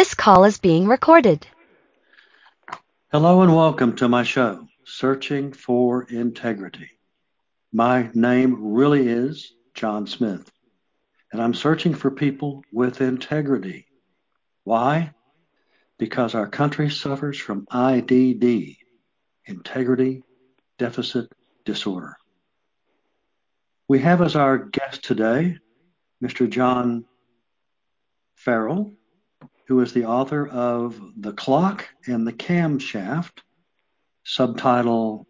This call is being recorded. Hello and welcome to my show, Searching for Integrity. My name really is John Smith, and I'm searching for people with integrity. Why? Because our country suffers from IDD, Integrity Deficit Disorder. We have as our guest today Mr. John Farrell, who is the author of The Clock and the Camshaft, subtitle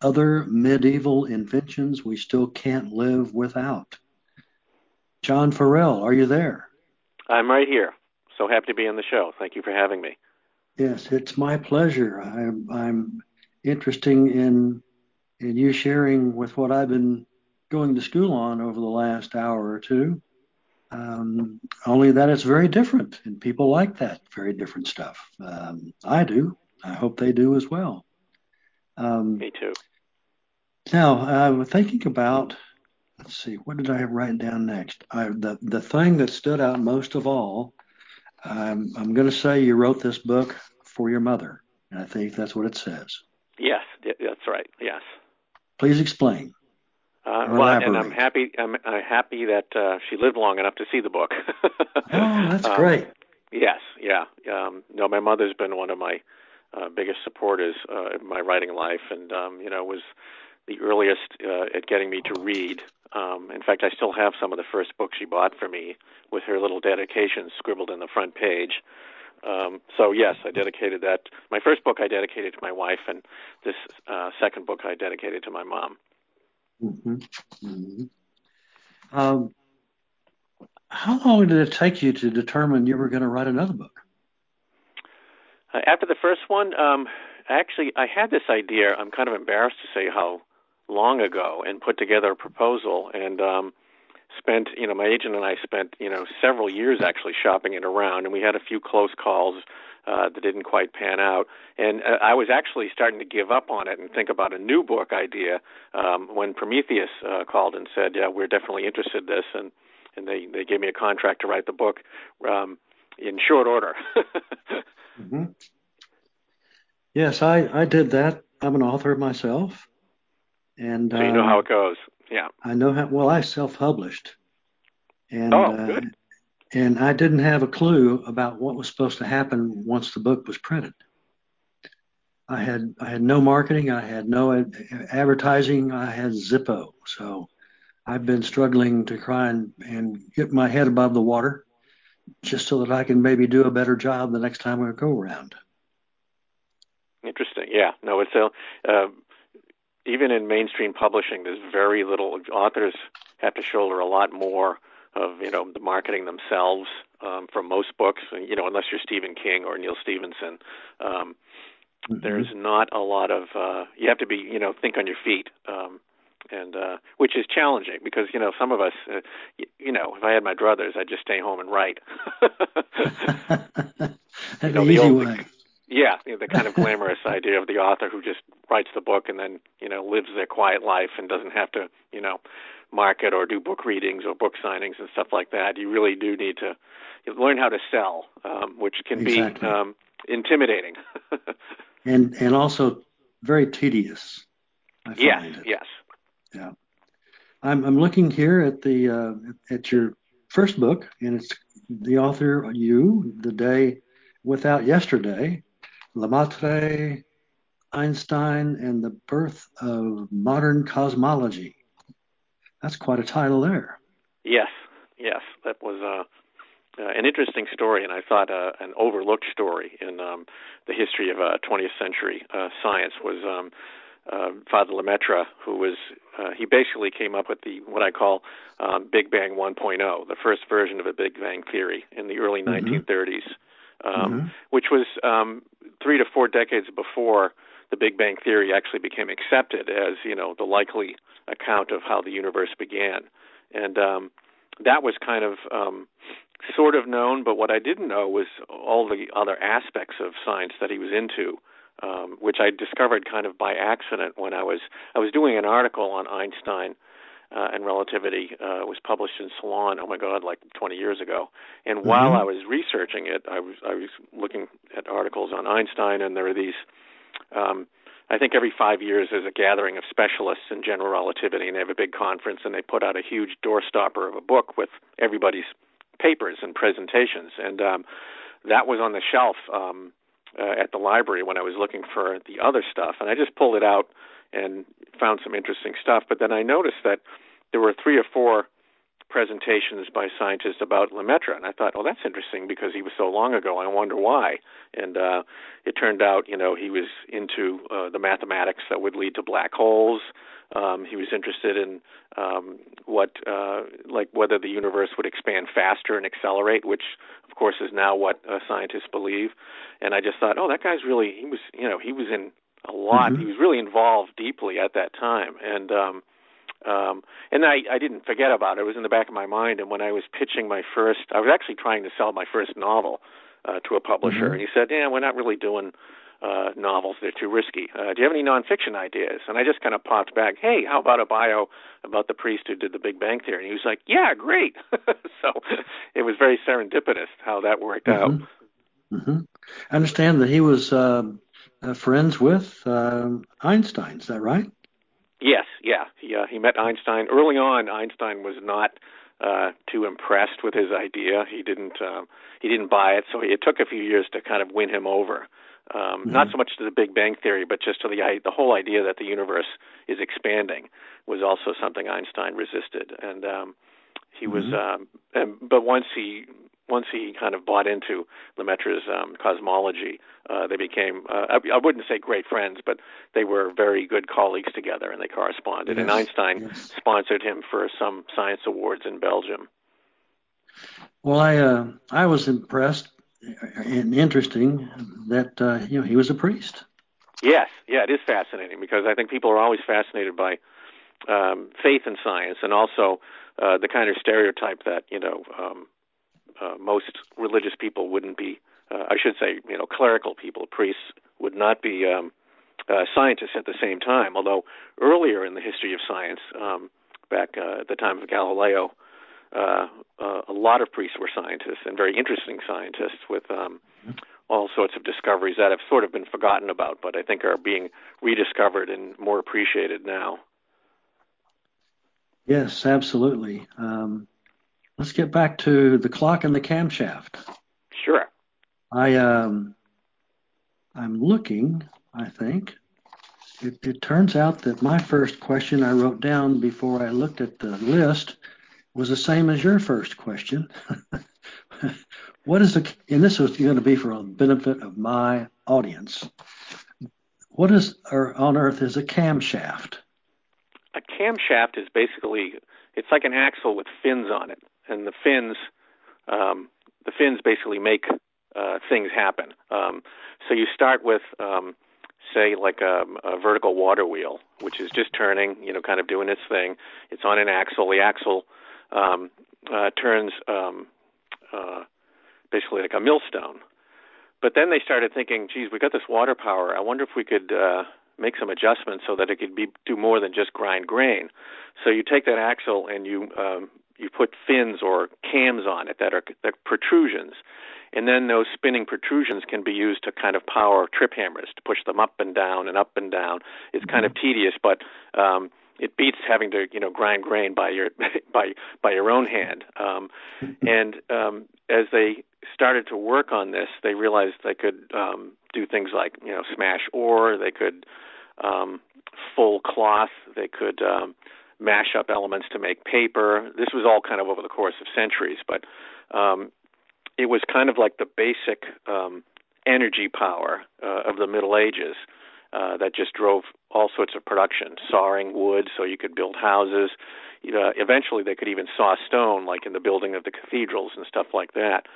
Other Medieval Inventions We Still Can't Live Without. John Farrell, are you there? I'm right here. So happy to be on the show. Thank you for having me. Yes, it's my pleasure. I'm, I'm interested in in you sharing with what I've been going to school on over the last hour or two. Um, only that it's very different, and people like that very different stuff. Um, I do. I hope they do as well. Um, Me too. Now, I'm thinking about. Let's see. What did I write down next? I, the the thing that stood out most of all. I'm I'm going to say you wrote this book for your mother, and I think that's what it says. Yes, that's right. Yes. Please explain. Uh, well, and I'm happy. I'm, I'm happy that uh, she lived long enough to see the book. oh, that's um, great. Yes, yeah. Um, no, my mother's been one of my uh, biggest supporters uh, in my writing life, and um, you know was the earliest uh, at getting me to read. Um, in fact, I still have some of the first books she bought for me with her little dedications scribbled in the front page. Um, so yes, I dedicated that. My first book I dedicated to my wife, and this uh, second book I dedicated to my mom. Mm-hmm. Mm-hmm. Um, how long did it take you to determine you were going to write another book? Uh, after the first one, um, actually, I had this idea. I'm kind of embarrassed to say how long ago, and put together a proposal, and um, spent, you know, my agent and I spent, you know, several years actually shopping it around, and we had a few close calls uh, that didn't quite pan out. And uh, I was actually starting to give up on it and think about a new book idea um, when Prometheus uh, called and said, "Yeah, we're definitely interested in this," and and they they gave me a contract to write the book um, in short order. mm-hmm. Yes, I I did that. I'm an author myself, and so you know how it goes. Yeah, I know how. Well, I self-published, and oh, uh, good and I didn't have a clue about what was supposed to happen once the book was printed. I had I had no marketing, I had no ad- advertising, I had Zippo. So I've been struggling to try and, and get my head above the water, just so that I can maybe do a better job the next time I go around. Interesting. Yeah. No, it's a uh, even in mainstream publishing, there's very little authors have to shoulder a lot more of you know the marketing themselves um, for most books. You know, unless you're Stephen King or Neal Stephenson, um, mm-hmm. there's not a lot of. Uh, you have to be you know think on your feet. Um, and uh, which is challenging because you know some of us, uh, you, you know, if I had my druthers, I'd just stay home and write. you know, the old, way. Yeah, you know, the kind of glamorous idea of the author who just writes the book and then you know lives their quiet life and doesn't have to you know market or do book readings or book signings and stuff like that. You really do need to learn how to sell, um, which can exactly. be um, intimidating. and and also very tedious. I yes, yes. Yeah. I'm I'm looking here at the uh, at your first book, and it's the author you, the day without yesterday, Lemaitre, Einstein, and the birth of modern cosmology. That's quite a title there. Yes, yes, that was uh, uh, an interesting story, and I thought uh, an overlooked story in um, the history of uh, 20th century uh, science was um, uh, Father Lemaitre, who was uh, he basically came up with the what I call um, Big Bang 1.0, the first version of a Big Bang theory in the early mm-hmm. 1930s, um, mm-hmm. which was um, three to four decades before the Big Bang theory actually became accepted as you know the likely account of how the universe began, and um, that was kind of um, sort of known. But what I didn't know was all the other aspects of science that he was into, um, which I discovered kind of by accident when I was I was doing an article on Einstein uh, and Relativity uh, was published in Salon. Oh my God, like 20 years ago. And mm-hmm. while I was researching it, I was I was looking at articles on Einstein, and there are these. Um, I think every five years there's a gathering of specialists in general relativity, and they have a big conference, and they put out a huge doorstopper of a book with everybody's papers and presentations. And um, that was on the shelf um, uh, at the library when I was looking for the other stuff, and I just pulled it out and found some interesting stuff. But then I noticed that there were three or four presentations by scientists about Lemaitre, and I thought, well, that's interesting because he was so long ago. I wonder why. And uh, it turned out, you know, he was into uh, the mathematics that would lead to black holes. Um, he was interested in um, what, uh, like, whether the universe would expand faster and accelerate, which, of course, is now what uh, scientists believe. And I just thought, oh, that guy's really, he was, you know, he was in a lot. Mm-hmm. He was really involved deeply at that time, and um, um, and I, I didn't forget about it. It was in the back of my mind. And when I was pitching my first, I was actually trying to sell my first novel uh, to a publisher, mm-hmm. and he said, "Yeah, we're not really doing." Uh, novels, they're too risky. Uh, do you have any nonfiction ideas? And I just kind of popped back, hey, how about a bio about the priest who did the Big Bang Theory? And he was like, yeah, great. so it was very serendipitous how that worked mm-hmm. out. Mm-hmm. I understand that he was uh, uh, friends with uh, Einstein. Is that right? Yes, yeah. He uh, he met Einstein early on. Einstein was not uh, too impressed with his idea. He didn't um, he didn't buy it, so it took a few years to kind of win him over. Um, mm-hmm. Not so much to the Big Bang theory, but just to the the whole idea that the universe is expanding was also something Einstein resisted, and um, he mm-hmm. was. Um, and, but once he once he kind of bought into Lemaitre's um, cosmology, uh, they became, uh, I, I wouldn't say great friends, but they were very good colleagues together and they corresponded. Yes, and Einstein yes. sponsored him for some science awards in Belgium. Well, I uh, I was impressed and interesting that uh, you know he was a priest. Yes, yeah, it is fascinating because I think people are always fascinated by um, faith in science and also uh, the kind of stereotype that you know um, uh, most religious people wouldn't be. Uh, I should say, you know, clerical people, priests would not be um, uh, scientists at the same time. Although earlier in the history of science, um, back uh, at the time of Galileo, uh, uh, a lot of priests were scientists and very interesting scientists with um, all sorts of discoveries that have sort of been forgotten about, but I think are being rediscovered and more appreciated now. Yes, absolutely. Um, Let's get back to the clock and the camshaft. Sure. I um, I'm looking. I think it, it turns out that my first question I wrote down before I looked at the list was the same as your first question. what is the and this is going to be for the benefit of my audience. What is or on earth is a camshaft? A camshaft is basically it's like an axle with fins on it and the fins um, the fins basically make uh, things happen. Um, so you start with um, say like a, a vertical water wheel, which is just turning, you know, kind of doing its thing. It's on an axle. The axle um, uh, turns um, uh, basically like a millstone. But then they started thinking, geez, we got this water power. I wonder if we could uh, make some adjustments so that it could be do more than just grind grain. So you take that axle and you um, you put fins or cams on it that are that protrusions, and then those spinning protrusions can be used to kind of power trip hammers to push them up and down and up and down. It's kind of tedious, but um, it beats having to you know grind grain by your by by your own hand. Um, and um, as they started to work on this, they realized they could um, do things like you know smash ore. They could um, full cloth. They could um, mash up elements to make paper. This was all kind of over the course of centuries, but um, it was kind of like the basic um, energy power uh, of the Middle Ages uh, that just drove all sorts of production, sawing wood so you could build houses. Uh, eventually, they could even saw stone, like in the building of the cathedrals and stuff like that.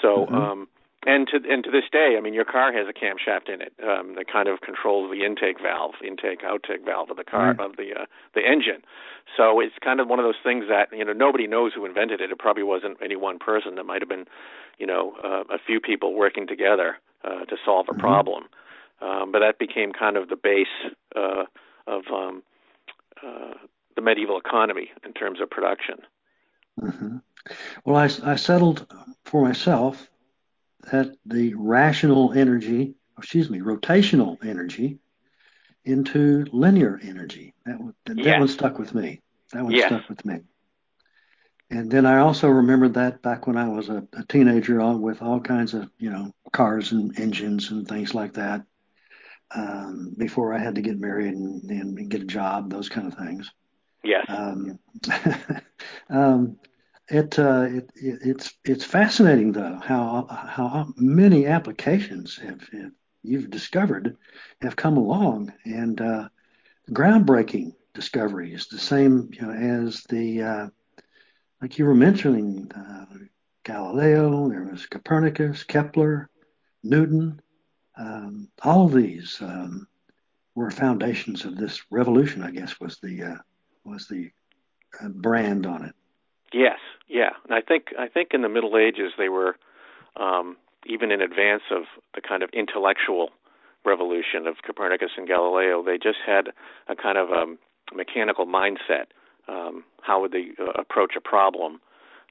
So mm-hmm. um, and to and to this day, I mean, your car has a camshaft in it um, that kind of controls the intake valve, intake outtake valve of the car of the uh, the engine. So it's kind of one of those things that you know nobody knows who invented it. It probably wasn't any one person. It might have been, you know, uh, a few people working together uh, to solve a mm-hmm. problem. Um, but that became kind of the base uh, of um, uh, the medieval economy in terms of production. Mm-hmm. Well, I, I settled for myself that the rational energy, excuse me, rotational energy into linear energy. That, that, yes. one stuck with me. That one yes. stuck with me. And then I also remembered that back when I was a, a teenager all, with all kinds of, you know, cars and engines and things like that. Um, before I had to get married and, and, get a job, those kind of things. Yes. Um, um, it, uh, it, it, it's it's fascinating though how how many applications have, have you've discovered have come along and uh, groundbreaking discoveries, the same you know, as the uh, like you were mentioning uh, Galileo, there was Copernicus, Kepler, Newton. Um, all these um, were foundations of this revolution. I guess was the uh, was the uh, brand on it. Yes, yeah, and I think I think in the Middle Ages they were um, even in advance of the kind of intellectual revolution of Copernicus and Galileo. They just had a kind of a mechanical mindset. Um, how would they uh, approach a problem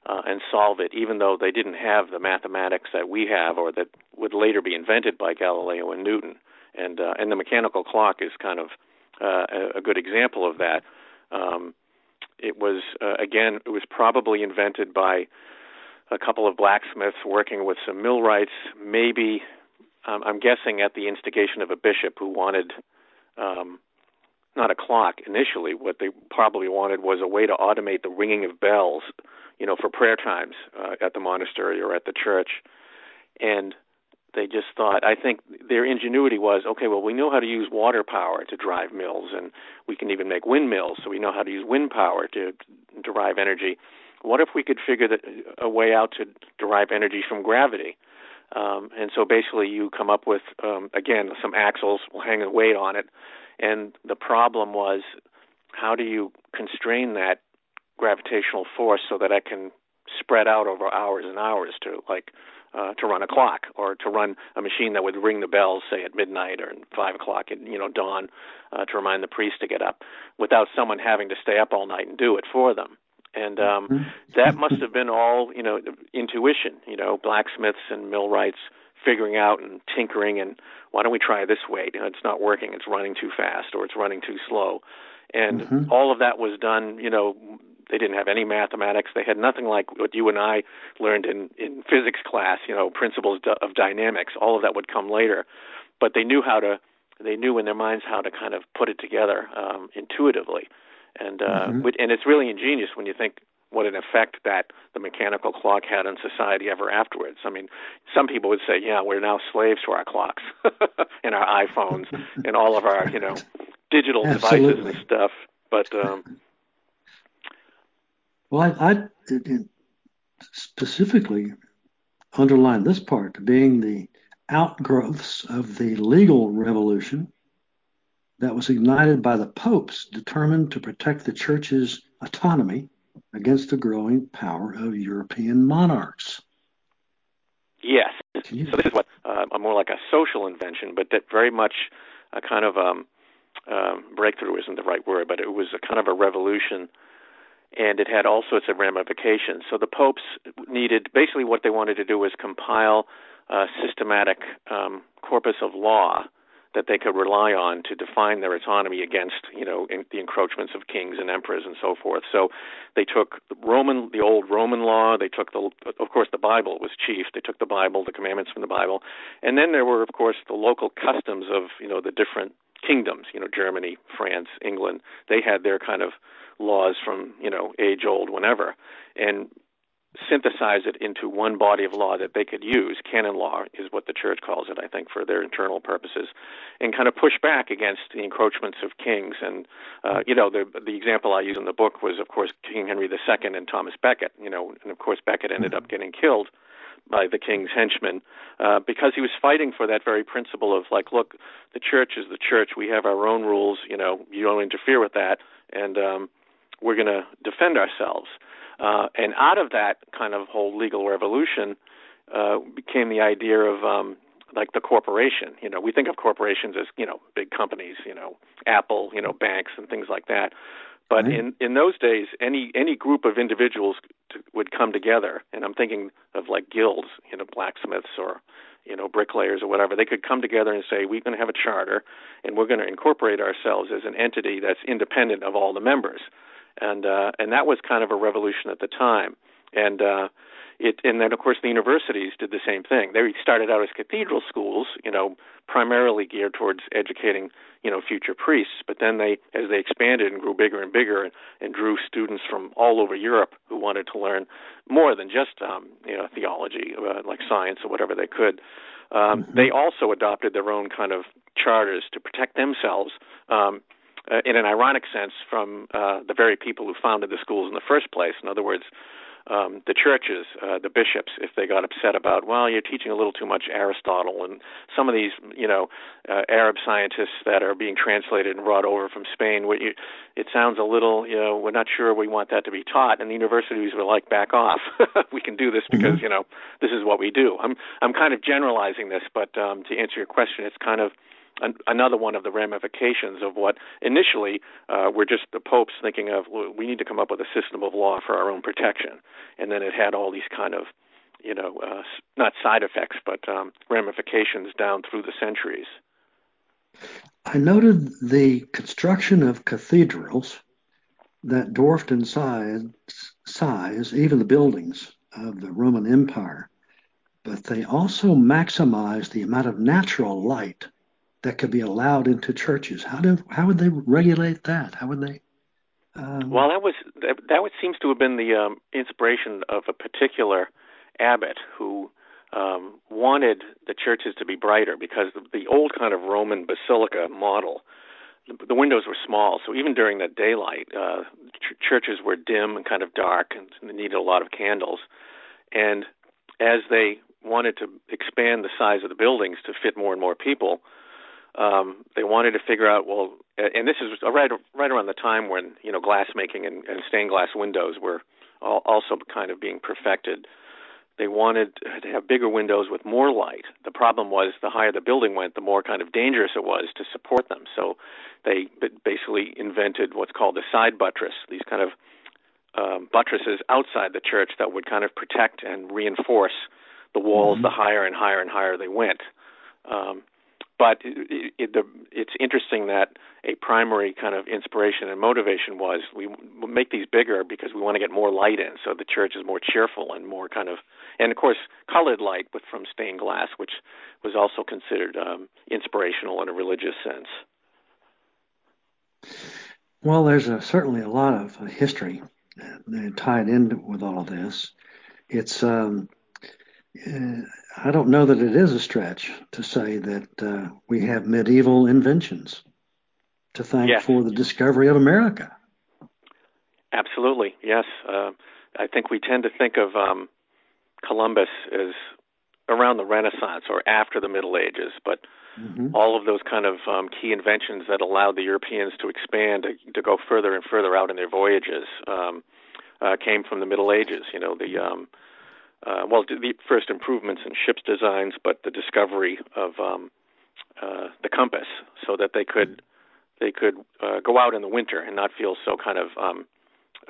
uh, and solve it, even though they didn't have the mathematics that we have, or that would later be invented by Galileo and Newton. And uh, and the mechanical clock is kind of uh, a, good example of that. Um, it was uh, again, it was probably invented by a couple of blacksmiths working with some millwrights, maybe um, I'm guessing at the instigation of a bishop who wanted um, not a clock initially. What they probably wanted was a way to automate the ringing of bells, you know, for prayer times uh, at the monastery or at the church. And they just thought, I think their ingenuity was, okay, well, we know how to use water power to drive mills, and we can even make windmills, so we know how to use wind power to derive energy. What if we could figure that, a way out to derive energy from gravity? Um, and so basically, you come up with um, again some axles we'll hang a weight on it, and the problem was how do you constrain that gravitational force so that it can spread out over hours and hours to like uh, to run a clock or to run a machine that would ring the bells, say at midnight or five o'clock at you know dawn, uh, to remind the priest to get up, without someone having to stay up all night and do it for them. And um, mm-hmm. that must have been all you know intuition, you know, blacksmiths and millwrights figuring out and tinkering and why don't we try this way? You know, it's not working. It's running too fast or it's running too slow. And mm-hmm. all of that was done, you know, they didn't have any mathematics. They had nothing like what you and I learned in in physics class. You know, principles of dynamics. All of that would come later, but they knew how to. They knew in their minds how to kind of put it together um, intuitively, and uh, mm-hmm. and it's really ingenious when you think what an effect that the mechanical clock had on society ever afterwards. I mean, some people would say, yeah, we're now slaves to our clocks and our iPhones and all of our, you know, digital Absolutely. devices and stuff. But um, well, I, I specifically underline this part being the outgrowths of the legal revolution that was ignited by the popes determined to protect the church's autonomy against the growing power of European monarchs. Yes. You... So this is what uh, more like a social invention, but that very much a kind of um, um, breakthrough isn't the right word, but it was a kind of a revolution and it had all sorts of ramifications. So the popes needed basically what they wanted to do was compile a systematic um, corpus of law that they could rely on to define their autonomy against, you know, in, the encroachments of kings and emperors and so forth. So they took Roman, the old Roman law. They took the, of course, the Bible was chief. They took the Bible, the commandments from the Bible, and then there were, of course, the local customs of, you know, the different kingdoms. You know, Germany, France, England. They had their kind of laws from you know age old whenever and synthesize it into one body of law that they could use. Canon law is what the church calls it i think for their internal purposes and kind of push back against the encroachments of kings. And uh, you know the the example i use in the book was of course king henry ii and thomas becket you know and of course becket ended up getting killed by the king's henchmen uh, because he was fighting for that very principle of like look the church is the church. We have our own rules. You know you don't interfere with that. And um we're going to defend ourselves. Uh, and out of that kind of whole legal revolution uh, became the idea of um, like the corporation. You know, we think of corporations as you know big companies, you know, Apple, you know, banks and things like that. But mm-hmm. in in those days, any any group of individuals to, would come together, and I'm thinking of like guilds, you know, blacksmiths or you know bricklayers or whatever. They could come together and say, we're going to have a charter, and we're going to incorporate ourselves as an entity that's independent of all the members, and uh, and that was kind of a revolution at the time, and. uh it, and then of course the universities did the same thing. They started out as cathedral schools, you know, primarily geared towards educating, you know, future priests. But then they, as they expanded and grew bigger and bigger, and, and drew students from all over Europe who wanted to learn more than just, um, you know, theology, uh, like science or whatever they could. Um, mm-hmm. They also adopted their own kind of charters to protect themselves. Um, uh, in an ironic sense, from uh, the very people who founded the schools in the first place. In other words, um, the churches, uh, the bishops, if they got upset about, well, you're teaching a little too much Aristotle, and some of these, you know, uh, Arab scientists that are being translated and brought over from Spain, what you, it sounds a little, you know, we're not sure we want that to be taught, and the universities were like, back off, we can do this because, mm-hmm. you know, this is what we do. I'm I'm kind of generalizing this, but um, to answer your question, it's kind of an, another one of the ramifications of what initially uh, were just the popes thinking of we need to come up with a system of law for our own protection, and then it had all these kind of you know uh, not side effects but um, ramifications down through the centuries. I noted the construction of cathedrals that dwarfed in size, size even the buildings of the Roman Empire, but they also maximized the amount of natural light that could be allowed into churches. How do how would they regulate that? How would they? Um, well, that was that, that was, seems to have been the um, inspiration of a particular abbot who um, wanted the churches to be brighter because the, the old kind of Roman basilica model, the, the windows were small, so even during the daylight, uh, ch- churches were dim and kind of dark, and needed a lot of candles. And as they wanted to expand the size of the buildings to fit more and more people, um, they wanted to figure out well, and this is right right around the time when you know glass making and, and stained glass windows were also kind of being perfected. They wanted to have bigger windows with more light. The problem was the higher the building went, the more kind of dangerous it was to support them. So they basically invented what's called a side buttress, these kind of um, buttresses outside the church that would kind of protect and reinforce the walls mm-hmm. the higher and higher and higher they went. Um, but it, it, the, it's interesting that a primary kind of inspiration and motivation was we make these bigger because we want to get more light in, so the church is more cheerful and more kind of, and of course colored light with from stained glass, which was also considered um, inspirational in a religious sense. Well, there's a, certainly a lot of history tied in with all of this. It's um, I don't know that it is a stretch to say that uh, we have medieval inventions to thank yes. for the discovery of America. Absolutely, yes. Uh, I think we tend to think of um, Columbus as around the Renaissance or after the Middle Ages, but mm-hmm. all of those kind of um, key inventions that allowed the Europeans to expand to, to go further and further out in their voyages um, uh, came from the Middle Ages. You know, the um, uh, well, the first improvements in ships designs, but the discovery of um, uh, the compass, so that they could they could uh, go out in the winter and not feel so kind of um,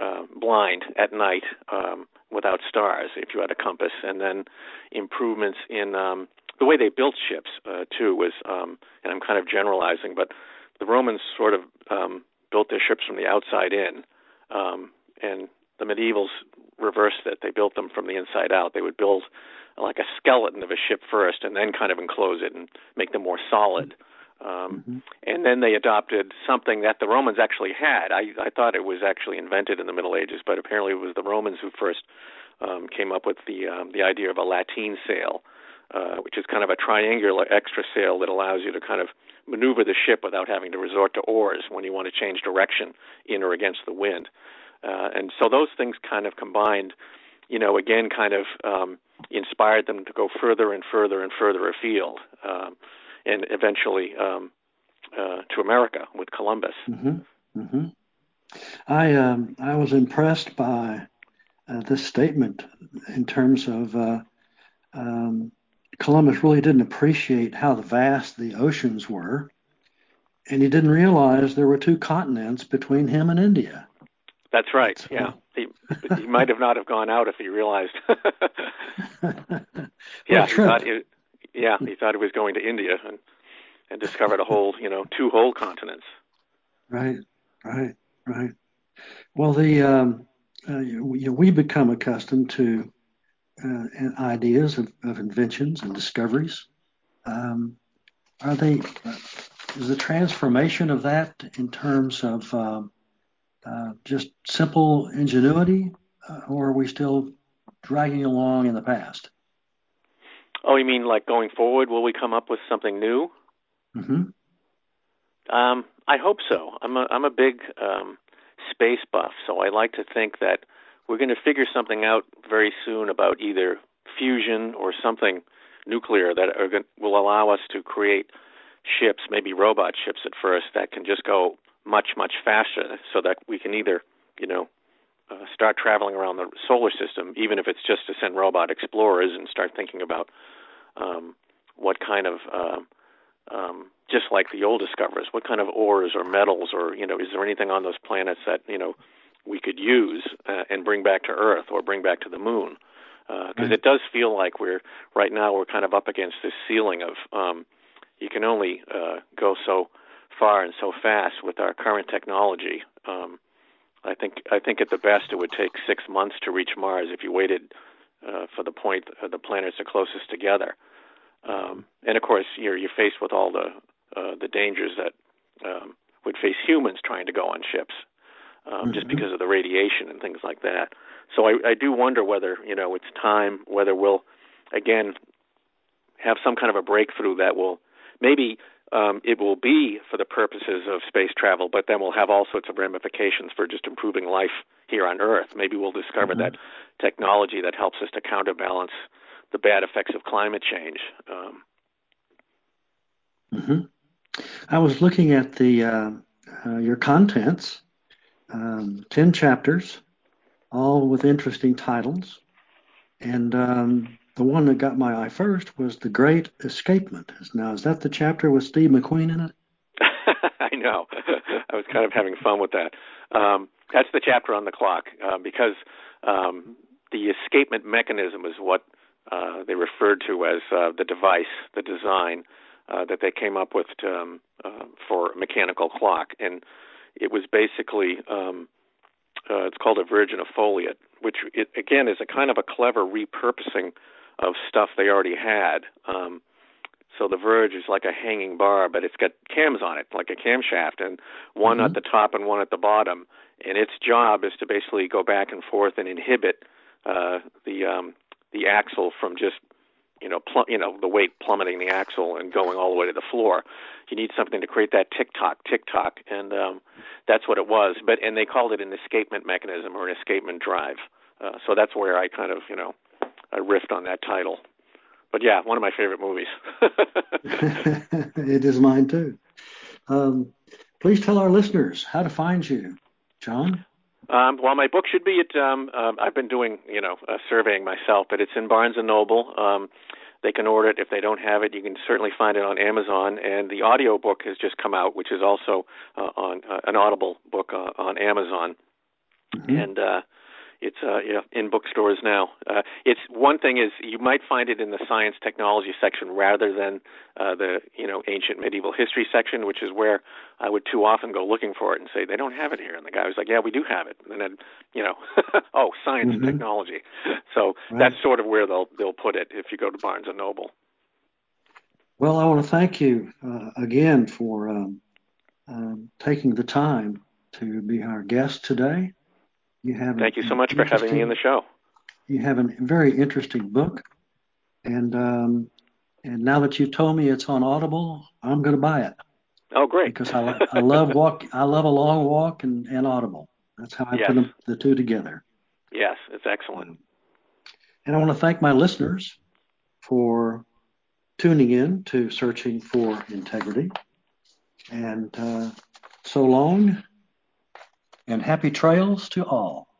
uh, blind at night um, without stars if you had a compass, and then improvements in um, the way they built ships uh, too was, um, and I'm kind of generalizing, but the Romans sort of um, built their ships from the outside in, um, and the medievals reversed it. They built them from the inside out. They would build like a skeleton of a ship first, and then kind of enclose it and make them more solid. Um, mm-hmm. And then they adopted something that the Romans actually had. I, I thought it was actually invented in the Middle Ages, but apparently it was the Romans who first um, came up with the um, the idea of a lateen sail, uh, which is kind of a triangular extra sail that allows you to kind of maneuver the ship without having to resort to oars when you want to change direction in or against the wind. Uh, and so those things kind of combined, you know, again, kind of um, inspired them to go further and further and further afield, um, and eventually um, uh, to America with Columbus. Mm-hmm. Mm-hmm. I um, I was impressed by uh, this statement in terms of uh, um, Columbus really didn't appreciate how vast the oceans were, and he didn't realize there were two continents between him and India. That's right. That's yeah, he, he might have not have gone out if he realized. yeah, he thought it, yeah, he thought he was going to India and and discovered a whole, you know, two whole continents. Right, right, right. Well, the um, uh, you know, we become accustomed to uh, ideas of, of, inventions and discoveries. Um, are they? Uh, is the transformation of that in terms of um, uh, just simple ingenuity, uh, or are we still dragging along in the past? Oh, you mean like going forward? Will we come up with something new? Mm-hmm. Um, I hope so. I'm a I'm a big um, space buff, so I like to think that we're going to figure something out very soon about either fusion or something nuclear that are going, will allow us to create ships, maybe robot ships at first, that can just go much much faster, so that we can either you know uh, start traveling around the solar system, even if it's just to send robot explorers and start thinking about um, what kind of uh, um, just like the old discoverers, what kind of ores or metals or you know is there anything on those planets that you know we could use uh, and bring back to Earth or bring back to the moon? Because uh, right. it does feel like we're right now we're kind of up against this ceiling of um, you can only uh, go so far and so fast with our current technology. Um, I think I think at the best it would take six months to reach Mars if you waited uh, for the point uh, the planets are closest together. Um, and of course, you're you're faced with all the uh, the dangers that um, would face humans trying to go on ships, um, mm-hmm. just because of the radiation and things like that. So I, I do wonder whether you know it's time, whether we'll again have some kind of a breakthrough that will maybe um, it will be for the purposes of space travel, but then we'll have all sorts of ramifications for just improving life here on Earth. Maybe we'll discover mm-hmm. that technology that helps us to counterbalance the bad effects of climate change. Um, mm-hmm. I was looking at the uh, uh, your contents, um, ten chapters, all with interesting titles, and um, the one that got my eye first was The Great Escapement. Now, is that the chapter with Steve McQueen in it? I know. I was kind of having fun with that. Um, that's the chapter on the clock uh, because um, the escapement mechanism is what uh, they referred to as uh, the device, the design uh, that they came up with to, um, uh, for a mechanical clock, and it was basically um, uh, it's called a verge and foliot, which it, again is a kind of a clever repurposing of stuff they already had. Um, so the verge is like a hanging bar, but it's got cams on it, like a camshaft, and one mm-hmm. at the top and one at the bottom. And its job is to basically go back and forth and inhibit uh, the um, the axle from just you know pl- you know the weight plummeting the axle and going all the way to the floor. You need something to create that tick tock, tick tock, and um, that's what it was. But and they called it an escapement mechanism or an escapement drive. Uh, so that's where I kind of you know I riffed on that title. But yeah, one of my favorite movies. it is mine too. Um, please tell our listeners how to find you, John. Um, well, my book should be at. Um, uh, I've been doing, you know, uh, surveying myself, but it's in Barnes and Noble. Um, they can order it if they don't have it. You can certainly find it on Amazon, and the audio book has just come out, which is also uh, on uh, an Audible book uh, on Amazon. Mm-hmm. And uh, it's uh, yeah, in bookstores now. Uh, it's one thing is you might find it in the science technology section rather than uh, the you know ancient medieval history section, which is where I would too often go looking for it and say they don't have it here, and the guy was like, yeah, we do have it, and then you know, oh, science mm-hmm. and technology. So right. that's sort of where they'll they'll put it if you go to Barnes and Noble. Well, I want to thank you uh, again for um, um, taking the time to be our guest today. You have Thank you so much for having me in the show. You have a very interesting book, and um, and now that you've told me it's on Audible, I'm going to buy it. Oh, great! Because I, I love walk, I love a long walk and, and Audible. That's how I yes. put them, the two together. Yes, it's excellent. And I want to thank my listeners for tuning in to Searching for Integrity. And uh, so long and happy trails to all.